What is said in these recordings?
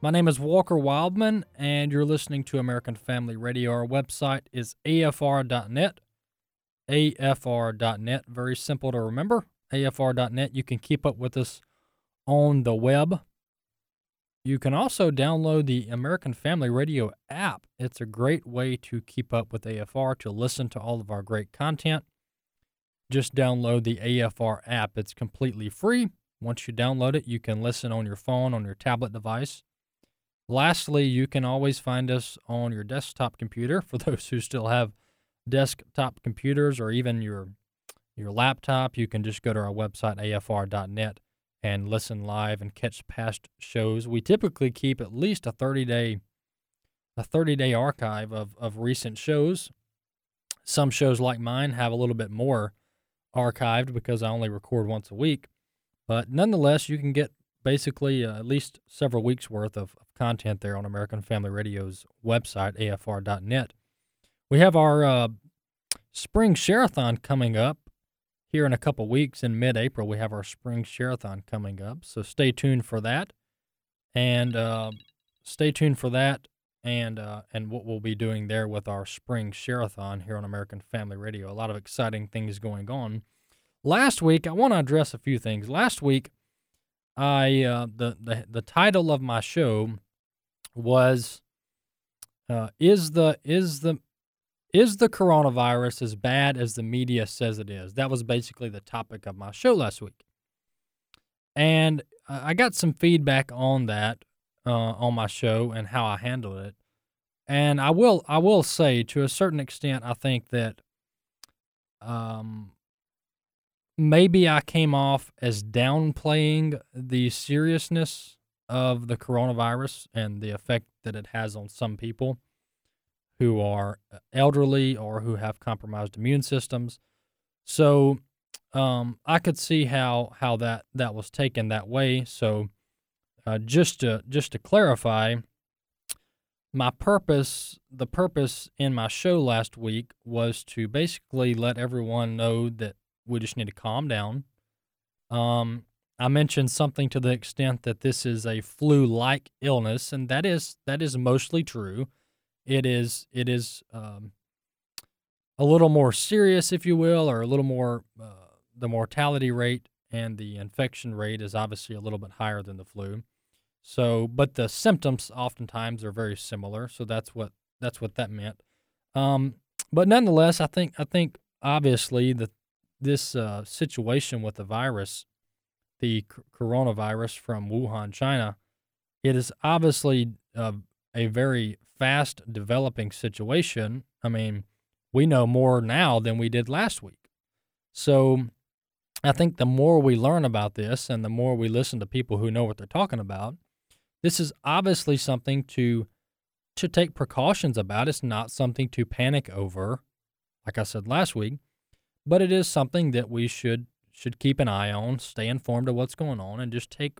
My name is Walker Wildman, and you're listening to American Family Radio. Our website is afr.net. afr.net, very simple to remember. afr.net. You can keep up with us on the web. You can also download the American Family Radio app. It's a great way to keep up with AFR, to listen to all of our great content. Just download the AFR app. It's completely free. Once you download it, you can listen on your phone, on your tablet device. Lastly, you can always find us on your desktop computer for those who still have desktop computers or even your your laptop. You can just go to our website afr.net and listen live and catch past shows. We typically keep at least a 30-day a 30-day archive of of recent shows. Some shows like mine have a little bit more archived because I only record once a week. But nonetheless, you can get basically uh, at least several weeks worth of, content there on American Family Radio's website, afr.net. We have our uh, spring share-a-thon coming up here in a couple weeks in mid-April. We have our spring share-a-thon coming up, so stay tuned for that, and uh, stay tuned for that, and uh, and what we'll be doing there with our spring share-a-thon here on American Family Radio. A lot of exciting things going on. Last week, I want to address a few things. Last week. I uh, the, the the title of my show was uh, is the is the is the coronavirus as bad as the media says it is? That was basically the topic of my show last week, and I got some feedback on that uh, on my show and how I handled it. And I will I will say to a certain extent, I think that um, maybe I came off as downplaying the seriousness of the coronavirus and the effect that it has on some people who are elderly or who have compromised immune systems. So um, I could see how how that that was taken that way. So uh, just to just to clarify, my purpose, the purpose in my show last week was to basically let everyone know that we just need to calm down. Um, I mentioned something to the extent that this is a flu-like illness, and that is that is mostly true. It is it is um, a little more serious, if you will, or a little more. Uh, the mortality rate and the infection rate is obviously a little bit higher than the flu. So, but the symptoms oftentimes are very similar. So that's what that's what that meant. Um, but nonetheless, I think I think obviously the this uh, situation with the virus, the c- coronavirus from Wuhan, China, it is obviously uh, a very fast developing situation. I mean, we know more now than we did last week. So I think the more we learn about this and the more we listen to people who know what they're talking about, this is obviously something to to take precautions about. It's not something to panic over. Like I said last week, but it is something that we should should keep an eye on, stay informed of what's going on, and just take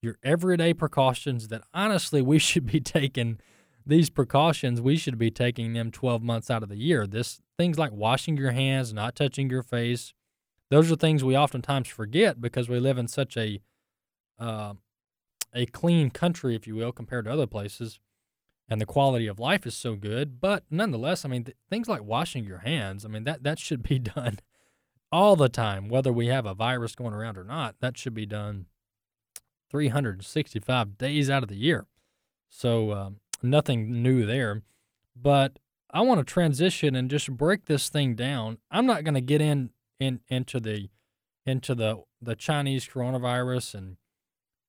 your everyday precautions that honestly we should be taking. These precautions we should be taking them 12 months out of the year. This things like washing your hands not touching your face those are things we oftentimes forget because we live in such a uh, a clean country if you will compared to other places and the quality of life is so good. But nonetheless, I mean, th- things like washing your hands, I mean, that, that should be done all the time, whether we have a virus going around or not. That should be done 365 days out of the year. So um, nothing new there. But I want to transition and just break this thing down. I'm not going to get in, in into the into the the Chinese coronavirus and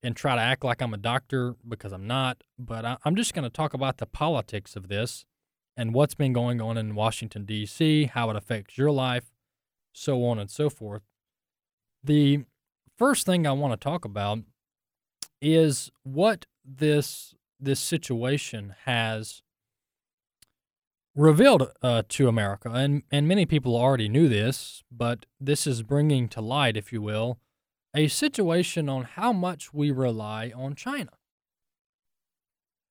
and try to act like I'm a doctor because I'm not. But I, I'm just going to talk about the politics of this and what's been going on in Washington D.C., how it affects your life, so on and so forth. The first thing I want to talk about is what this this situation has revealed uh, to America, and and many people already knew this, but this is bringing to light, if you will, a situation on how much we rely on China.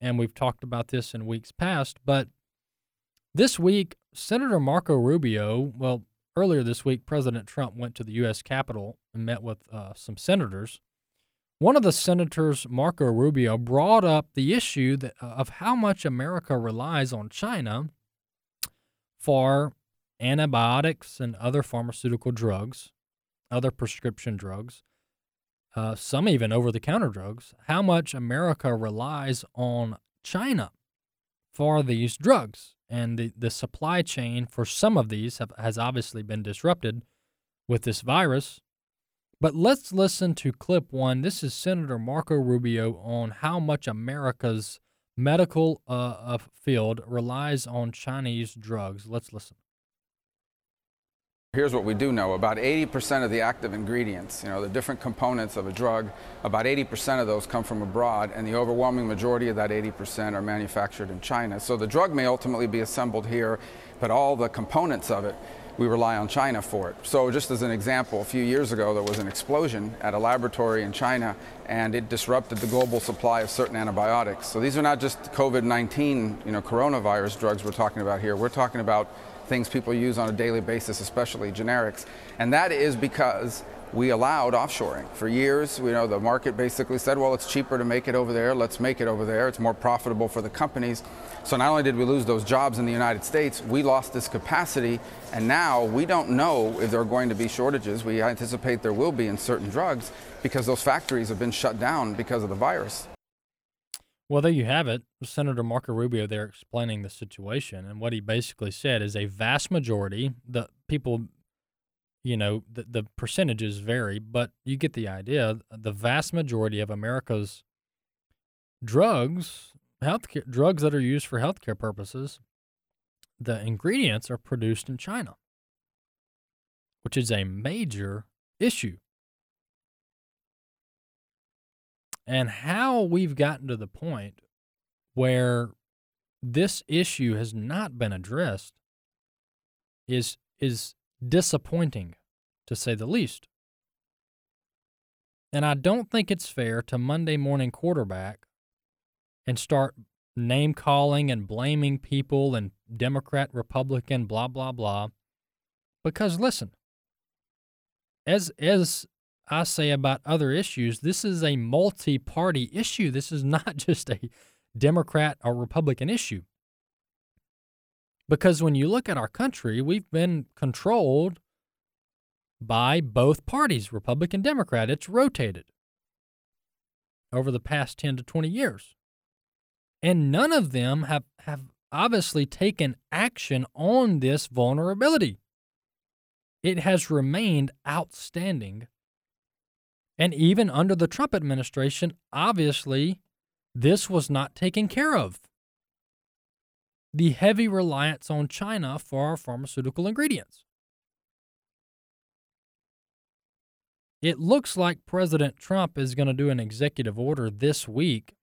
And we've talked about this in weeks past, but this week, Senator Marco Rubio, well, earlier this week, President Trump went to the U.S. Capitol and met with uh, some senators. One of the senators, Marco Rubio, brought up the issue that, uh, of how much America relies on China for antibiotics and other pharmaceutical drugs, other prescription drugs, uh, some even over the counter drugs, how much America relies on China for these drugs. And the, the supply chain for some of these have, has obviously been disrupted with this virus. But let's listen to clip one. This is Senator Marco Rubio on how much America's medical uh, field relies on Chinese drugs. Let's listen. Here's what we do know. About 80% of the active ingredients, you know, the different components of a drug, about 80% of those come from abroad, and the overwhelming majority of that 80% are manufactured in China. So the drug may ultimately be assembled here, but all the components of it we rely on China for it. So just as an example, a few years ago there was an explosion at a laboratory in China and it disrupted the global supply of certain antibiotics. So these are not just COVID-19, you know, coronavirus drugs we're talking about here. We're talking about things people use on a daily basis, especially generics. And that is because we allowed offshoring. For years, you know, the market basically said, well, it's cheaper to make it over there, let's make it over there. It's more profitable for the companies. So not only did we lose those jobs in the United States, we lost this capacity, and now we don't know if there are going to be shortages. We anticipate there will be in certain drugs because those factories have been shut down because of the virus. Well, there you have it. Senator Marco Rubio there explaining the situation. And what he basically said is a vast majority, the people you know the, the percentages vary but you get the idea. The vast majority of america's drugs healthcare drugs that are used for healthcare purposes the ingredients are produced in china which is a major issue. And how we've gotten to the point where this issue has not been addressed is is disappointing, to say the least. And I don't think it's fair to Monday morning quarterback and start name calling and blaming people and Democrat, Republican, blah, blah, blah. Because listen, as, as I say about other issues, this is a multi party issue. This is not just a Democrat or Republican issue. Because when you look at our country, we've been controlled by both parties, Republican, Democrat. It's rotated over the past 10 to 20 years. And none of them have, have obviously taken action on this vulnerability. It has remained outstanding. And even under the Trump administration, obviously, this was not taken care of the heavy reliance on China for our pharmaceutical ingredients. It looks like President Trump is going to do an executive order this week,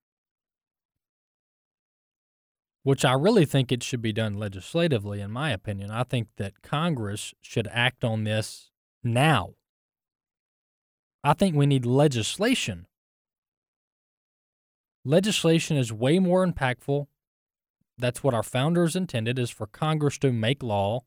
which I really think it should be done legislatively, in my opinion. I think that Congress should act on this now. I think we need legislation. Legislation is way more impactful that's what our founders intended is for Congress to make law.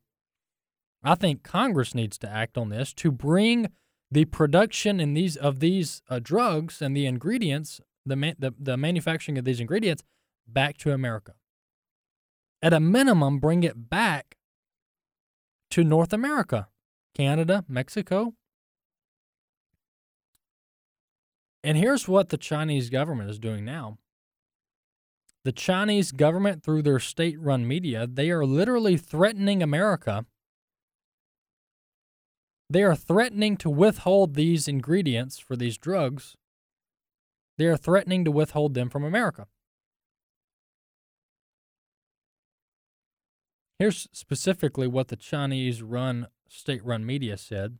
I think Congress needs to act on this to bring the production in these of these uh, drugs and the ingredients, the, man, the the manufacturing of these ingredients, back to America. At a minimum, bring it back to North America, Canada, Mexico. And here's what the Chinese government is doing now the Chinese government, through their state run media, they are literally threatening America. They are threatening to withhold these ingredients for these drugs. They are threatening to withhold them from America. Here's specifically what the Chinese run, state run media said.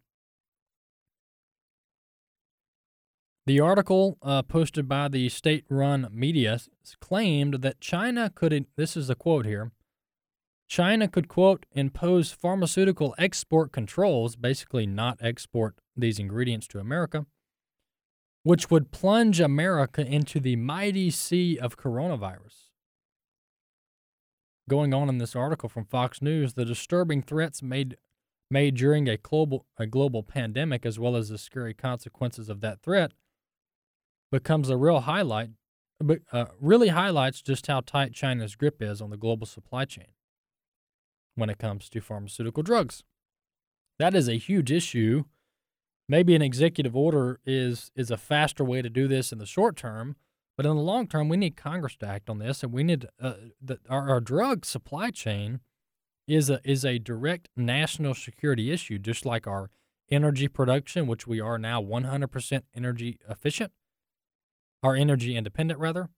The article uh, posted by the state run media claimed that China could, this is a quote here, China could, quote, impose pharmaceutical export controls, basically not export these ingredients to America, which would plunge America into the mighty sea of coronavirus. Going on in this article from Fox News, the disturbing threats made made during a global a global pandemic as well as the scary consequences of that threat becomes a real highlight but uh, really highlights just how tight China's grip is on the global supply chain when it comes to pharmaceutical drugs. That is a huge issue. Maybe an executive order is is a faster way to do this in the short term, but in the long term, we need Congress to act on this, and we need uh, the, our, our drug supply chain is a is a direct national security issue, just like our energy production, which we are now 100% energy efficient, our energy independent rather,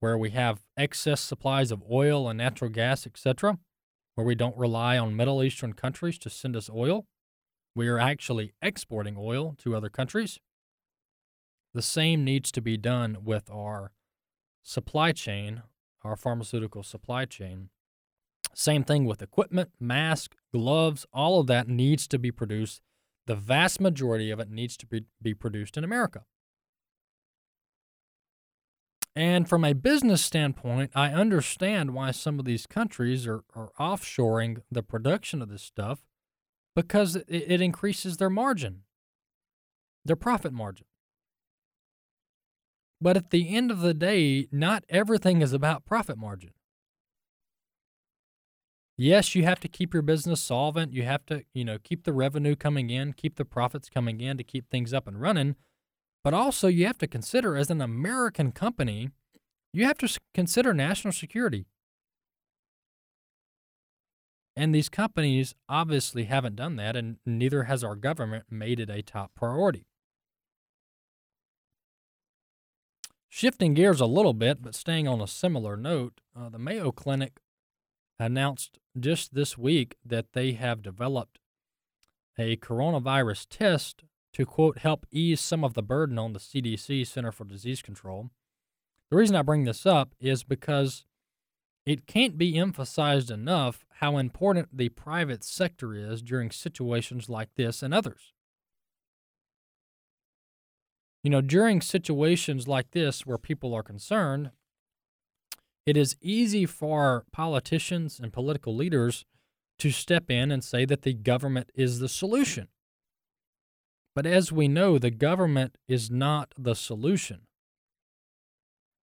where we have excess supplies of oil and natural gas, etc., where we don't rely on Middle Eastern countries to send us oil. We are actually exporting oil to other countries. The same needs to be done with our supply chain, our pharmaceutical supply chain. Same thing with equipment, masks, gloves, all of that needs to be produced. The vast majority of it needs to be, be produced in America. And from a business standpoint, I understand why some of these countries are, are offshoring the production of this stuff because it, it increases their margin, their profit margin. But at the end of the day, not everything is about profit margin. Yes, you have to keep your business solvent. You have to, you know, keep the revenue coming in, keep the profits coming in to keep things up and running. But also, you have to consider as an American company, you have to consider national security. And these companies obviously haven't done that, and neither has our government made it a top priority. Shifting gears a little bit, but staying on a similar note, uh, the Mayo Clinic announced just this week that they have developed a coronavirus test to, quote, help ease some of the burden on the CDC, Center for Disease Control. The reason I bring this up is because it can't be emphasized enough how important the private sector is during situations like this and others. You know, during situations like this where people are concerned, it is easy for politicians and political leaders to step in and say that the government is the solution. But as we know, the government is not the solution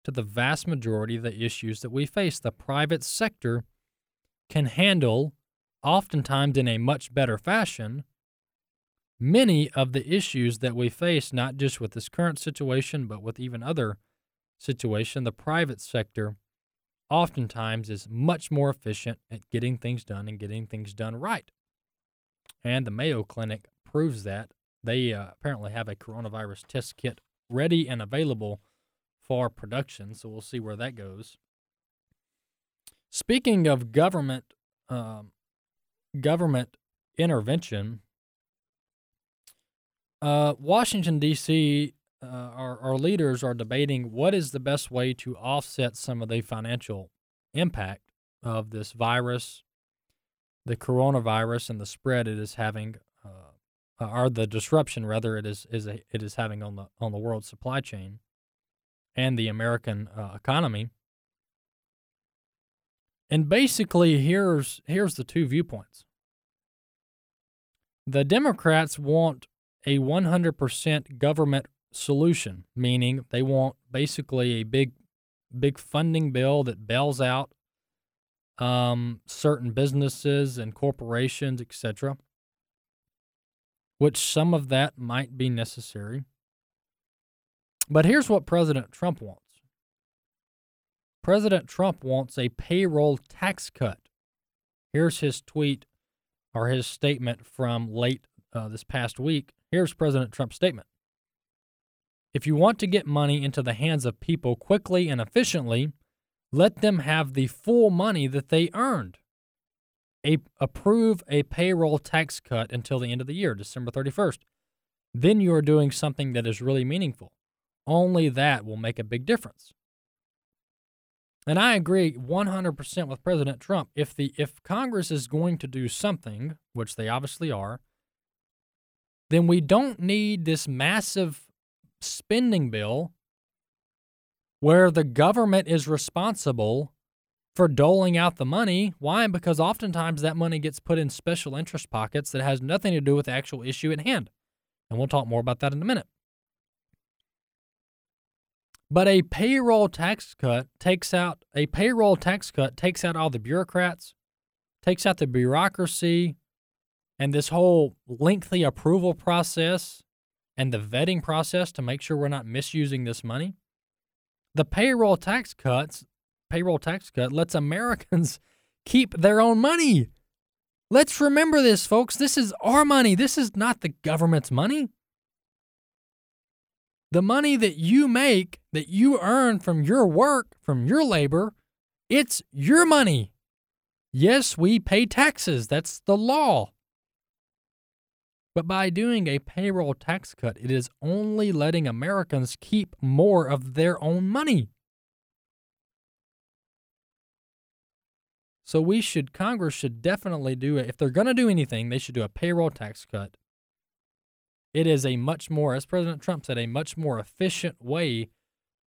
to the vast majority of the issues that we face. The private sector can handle, oftentimes in a much better fashion, many of the issues that we face, not just with this current situation, but with even other situation, the private sector oftentimes is much more efficient at getting things done and getting things done right. And the Mayo Clinic proves that. They uh, apparently have a coronavirus test kit ready and available for production, so we'll see where that goes. Speaking of government, um, government intervention, uh, Washington, D.C., uh, our, our leaders are debating what is the best way to offset some of the financial impact of this virus, the coronavirus, and the spread it is having, uh, or the disruption rather it is is a, it is having on the on the world supply chain and the American uh, economy. And basically, here's here's the two viewpoints. The Democrats want a 100% government solution, meaning they want basically a big, big funding bill that bails out um, certain businesses and corporations, etc., which some of that might be necessary. But here's what President Trump wants President Trump wants a payroll tax cut. Here's his tweet or his statement from late uh, this past week. Here's President Trump's statement. If you want to get money into the hands of people quickly and efficiently, let them have the full money that they earned. A, approve a payroll tax cut until the end of the year, December 31st. Then you are doing something that is really meaningful. Only that will make a big difference. And I agree 100% with President Trump. If the if Congress is going to do something, which they obviously are, then we don't need this massive spending bill where the government is responsible for doling out the money. Why? Because oftentimes that money gets put in special interest pockets that has nothing to do with the actual issue at hand. And we'll talk more about that in a minute. But a payroll tax cut takes out a payroll tax cut takes out all the bureaucrats, takes out the bureaucracy, and this whole lengthy approval process and the vetting process to make sure we're not misusing this money. The payroll tax cuts, payroll tax cut lets Americans keep their own money. Let's remember this, folks. This is our money. This is not the government's money. The money that you make, that you earn from your work, from your labor, it's your money. Yes, we pay taxes. That's the law. But by doing a payroll tax cut, it is only letting Americans keep more of their own money. So we should, Congress should definitely do it. If they're going to do anything, they should do a payroll tax cut it is a much more, as President Trump said, a much more efficient way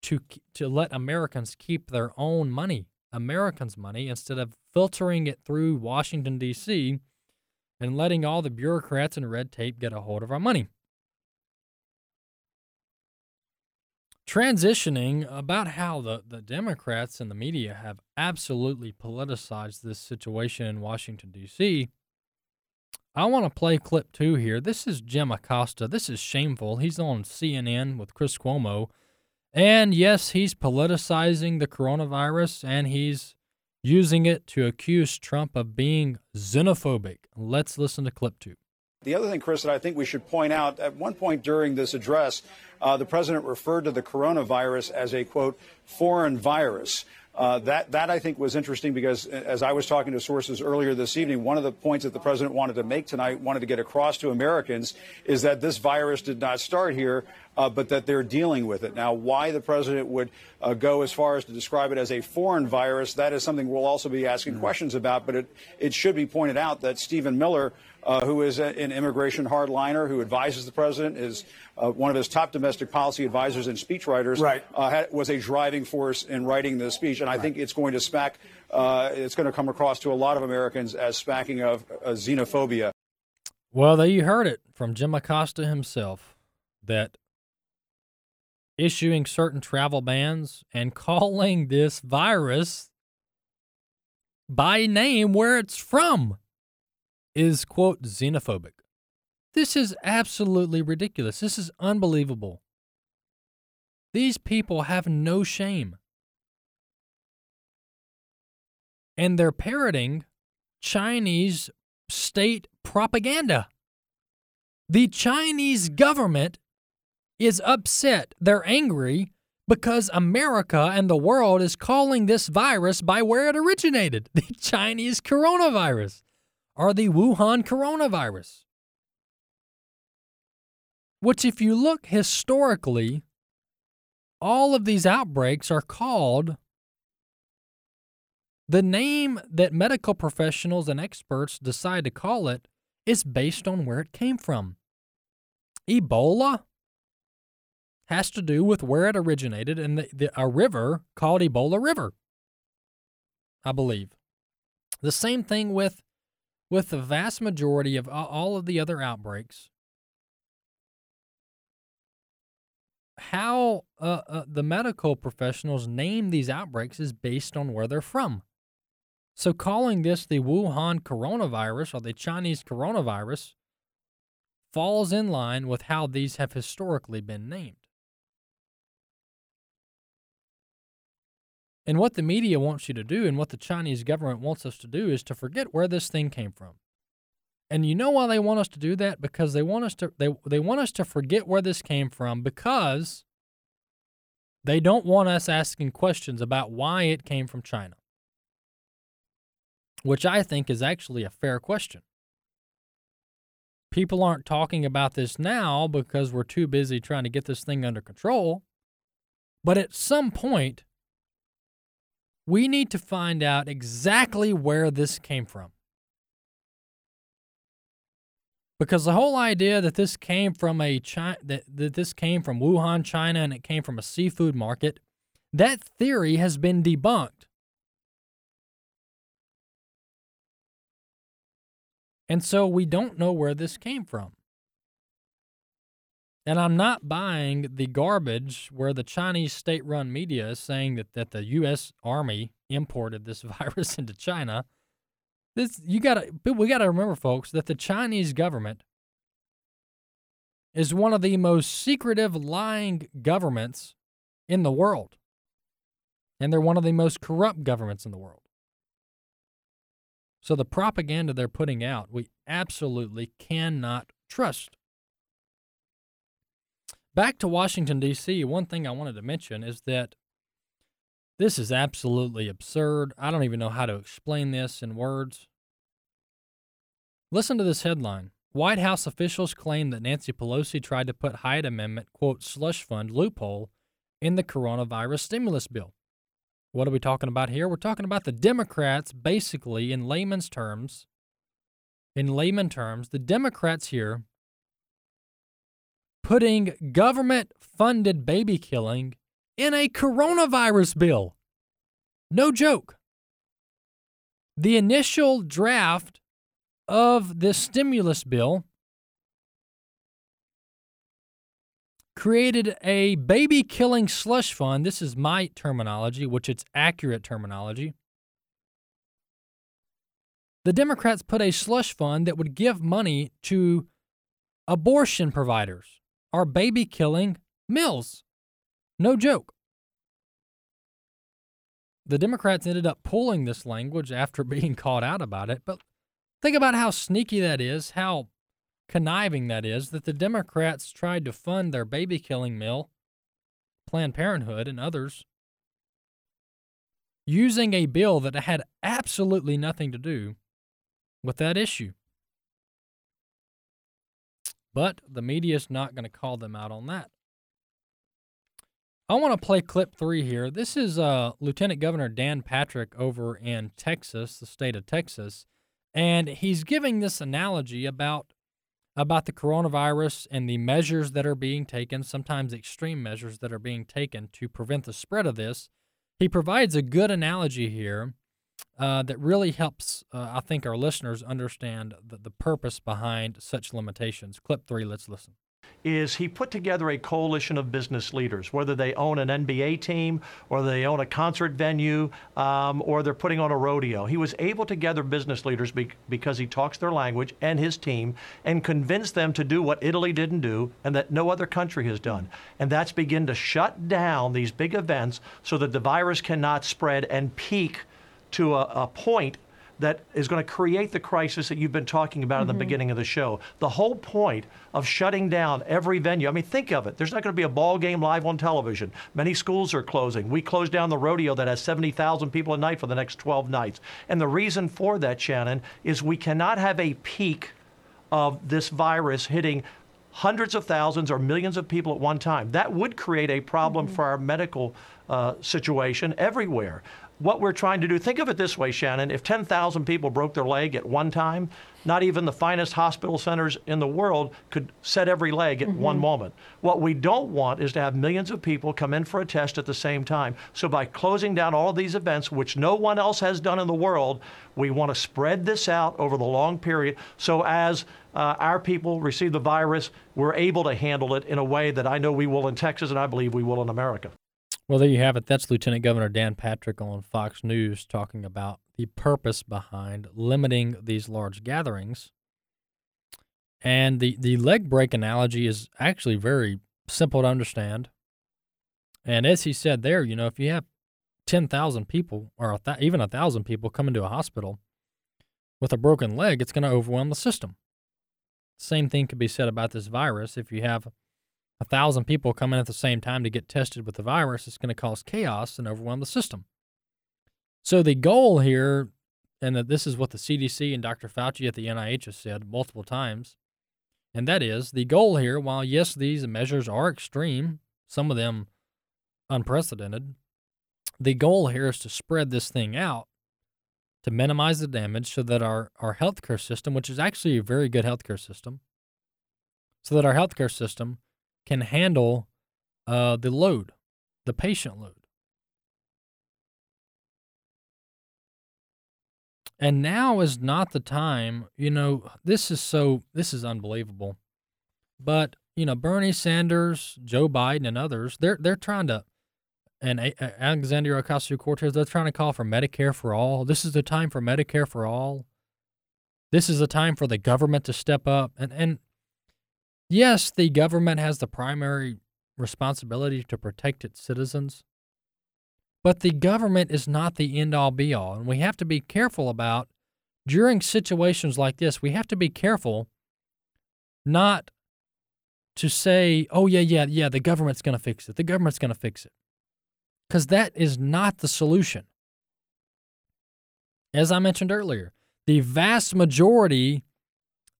to to let Americans keep their own money, Americans' money, instead of filtering it through Washington D.C. and letting all the bureaucrats and red tape get a hold of our money. Transitioning about how the, the Democrats and the media have absolutely politicized this situation in Washington, D.C. I want to play clip two here. This is Jim Acosta. This is shameful. He's on CNN with Chris Cuomo. And yes, he's politicizing the coronavirus and he's using it to accuse Trump of being xenophobic. Let's listen to clip two. The other thing, Chris, that I think we should point out at one point during this address, uh, the president referred to the coronavirus as a quote, foreign virus. Uh, that, that I think was interesting because as I was talking to sources earlier this evening, one of the points that the president wanted to make tonight, wanted to get across to Americans, is that this virus did not start here, uh, but that they're dealing with it. Now, why the president would uh, go as far as to describe it as a foreign virus, that is something we'll also be asking mm-hmm. questions about. But it, it should be pointed out that Stephen Miller, uh, who is an immigration hardliner who advises the president, is uh, one of his top domestic policy advisors and speechwriters, right. uh, had, was a driving force in writing the speech. And I right. think it's going to smack, uh, it's going to come across to a lot of Americans as smacking of uh, xenophobia. Well, there you heard it from Jim Acosta himself that issuing certain travel bans and calling this virus by name where it's from is, quote, xenophobic. This is absolutely ridiculous. This is unbelievable. These people have no shame. And they're parroting Chinese state propaganda. The Chinese government is upset. They're angry because America and the world is calling this virus by where it originated the Chinese coronavirus or the Wuhan coronavirus. Which, if you look historically, all of these outbreaks are called the name that medical professionals and experts decide to call it is based on where it came from. Ebola has to do with where it originated in the, the, a river called Ebola River, I believe. The same thing with with the vast majority of all of the other outbreaks how uh, uh, the medical professionals name these outbreaks is based on where they're from. So, calling this the Wuhan coronavirus or the Chinese coronavirus falls in line with how these have historically been named. And what the media wants you to do and what the Chinese government wants us to do is to forget where this thing came from. And you know why they want us to do that? Because they want us to they, they want us to forget where this came from because they don't want us asking questions about why it came from China. Which I think is actually a fair question. People aren't talking about this now because we're too busy trying to get this thing under control. But at some point, we need to find out exactly where this came from. Because the whole idea that this came from a China, that, that this came from Wuhan, China, and it came from a seafood market, that theory has been debunked. And so we don't know where this came from. And I'm not buying the garbage where the Chinese state run media is saying that, that the US Army imported this virus into China. This you gotta we gotta remember, folks, that the Chinese government is one of the most secretive lying governments in the world. And they're one of the most corrupt governments in the world. So the propaganda they're putting out, we absolutely cannot trust. Back to Washington, D.C., one thing I wanted to mention is that this is absolutely absurd. I don't even know how to explain this in words. Listen to this headline White House officials claim that Nancy Pelosi tried to put Hyde Amendment, quote, slush fund loophole in the coronavirus stimulus bill. What are we talking about here? We're talking about the Democrats, basically, in layman's terms. In layman terms, the Democrats here putting government funded baby killing in a coronavirus bill. No joke. The initial draft of this stimulus bill created a baby killing slush fund. This is my terminology, which it's accurate terminology. The Democrats put a slush fund that would give money to abortion providers or baby killing mills. No joke. The Democrats ended up pulling this language after being caught out about it, but think about how sneaky that is, how conniving that is, that the Democrats tried to fund their baby killing mill, Planned Parenthood, and others using a bill that had absolutely nothing to do with that issue. But the media is not going to call them out on that. I want to play clip three here. This is uh, Lieutenant Governor Dan Patrick over in Texas, the state of Texas, and he's giving this analogy about about the coronavirus and the measures that are being taken, sometimes extreme measures that are being taken to prevent the spread of this. He provides a good analogy here uh, that really helps, uh, I think, our listeners understand the, the purpose behind such limitations. Clip three, let's listen is he put together a coalition of business leaders, whether they own an NBA team or they own a concert venue um, or they're putting on a rodeo. He was able to gather business leaders be- because he talks their language and his team and convince them to do what Italy didn't do and that no other country has done. And that's begin to shut down these big events so that the virus cannot spread and peak to a, a point that is going to create the crisis that you've been talking about mm-hmm. in the beginning of the show. The whole point of shutting down every venue. I mean, think of it. There's not going to be a ball game live on television. Many schools are closing. We closed down the rodeo that has 70,000 people a night for the next 12 nights. And the reason for that, Shannon, is we cannot have a peak of this virus hitting hundreds of thousands or millions of people at one time. That would create a problem mm-hmm. for our medical uh, situation everywhere what we're trying to do, think of it this way, Shannon. If 10,000 people broke their leg at one time, not even the finest hospital centers in the world could set every leg at mm-hmm. one moment. What we don't want is to have millions of people come in for a test at the same time. So by closing down all these events, which no one else has done in the world, we want to spread this out over the long period. So as uh, our people receive the virus, we're able to handle it in a way that I know we will in Texas and I believe we will in America. Well, there you have it. That's Lieutenant Governor Dan Patrick on Fox News talking about the purpose behind limiting these large gatherings. And the, the leg break analogy is actually very simple to understand. And as he said there, you know, if you have 10,000 people or a th- even a thousand people come into a hospital with a broken leg, it's going to overwhelm the system. Same thing could be said about this virus. If you have a thousand people coming at the same time to get tested with the virus, it's going to cause chaos and overwhelm the system. So the goal here, and that this is what the CDC and Dr. Fauci at the NIH has said multiple times, and that is the goal here, while yes, these measures are extreme, some of them unprecedented, the goal here is to spread this thing out to minimize the damage so that our, our healthcare system, which is actually a very good healthcare system, so that our healthcare system can handle uh, the load, the patient load. And now is not the time, you know, this is so, this is unbelievable. But, you know, Bernie Sanders, Joe Biden, and others, they're, they're trying to, and Alexandria Ocasio Cortez, they're trying to call for Medicare for all. This is the time for Medicare for all. This is the time for the government to step up. And, and yes, the government has the primary responsibility to protect its citizens. But the government is not the end all be all. And we have to be careful about, during situations like this, we have to be careful not to say, oh, yeah, yeah, yeah, the government's going to fix it. The government's going to fix it. Because that is not the solution. As I mentioned earlier, the vast majority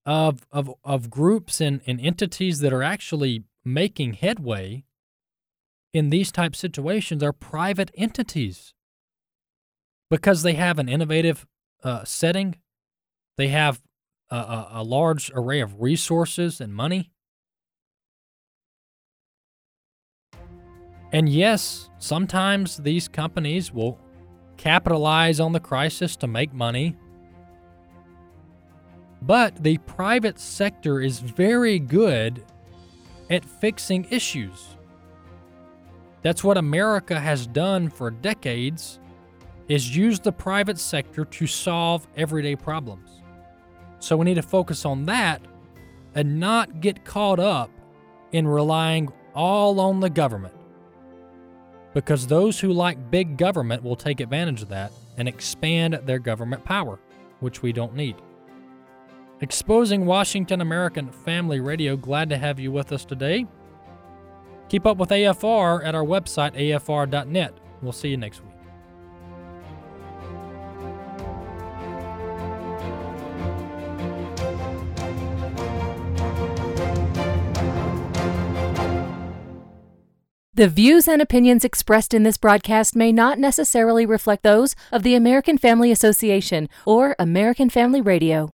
of, of, of groups and, and entities that are actually making headway in these type situations are private entities because they have an innovative uh, setting, they have a, a, a large array of resources and money. And yes, sometimes these companies will capitalize on the crisis to make money. But the private sector is very good at fixing issues. That's what America has done for decades is use the private sector to solve everyday problems. So we need to focus on that and not get caught up in relying all on the government. Because those who like big government will take advantage of that and expand their government power, which we don't need. Exposing Washington American Family Radio, glad to have you with us today. Keep up with AFR at our website, afr.net. We'll see you next week. The views and opinions expressed in this broadcast may not necessarily reflect those of the American Family Association or American Family Radio.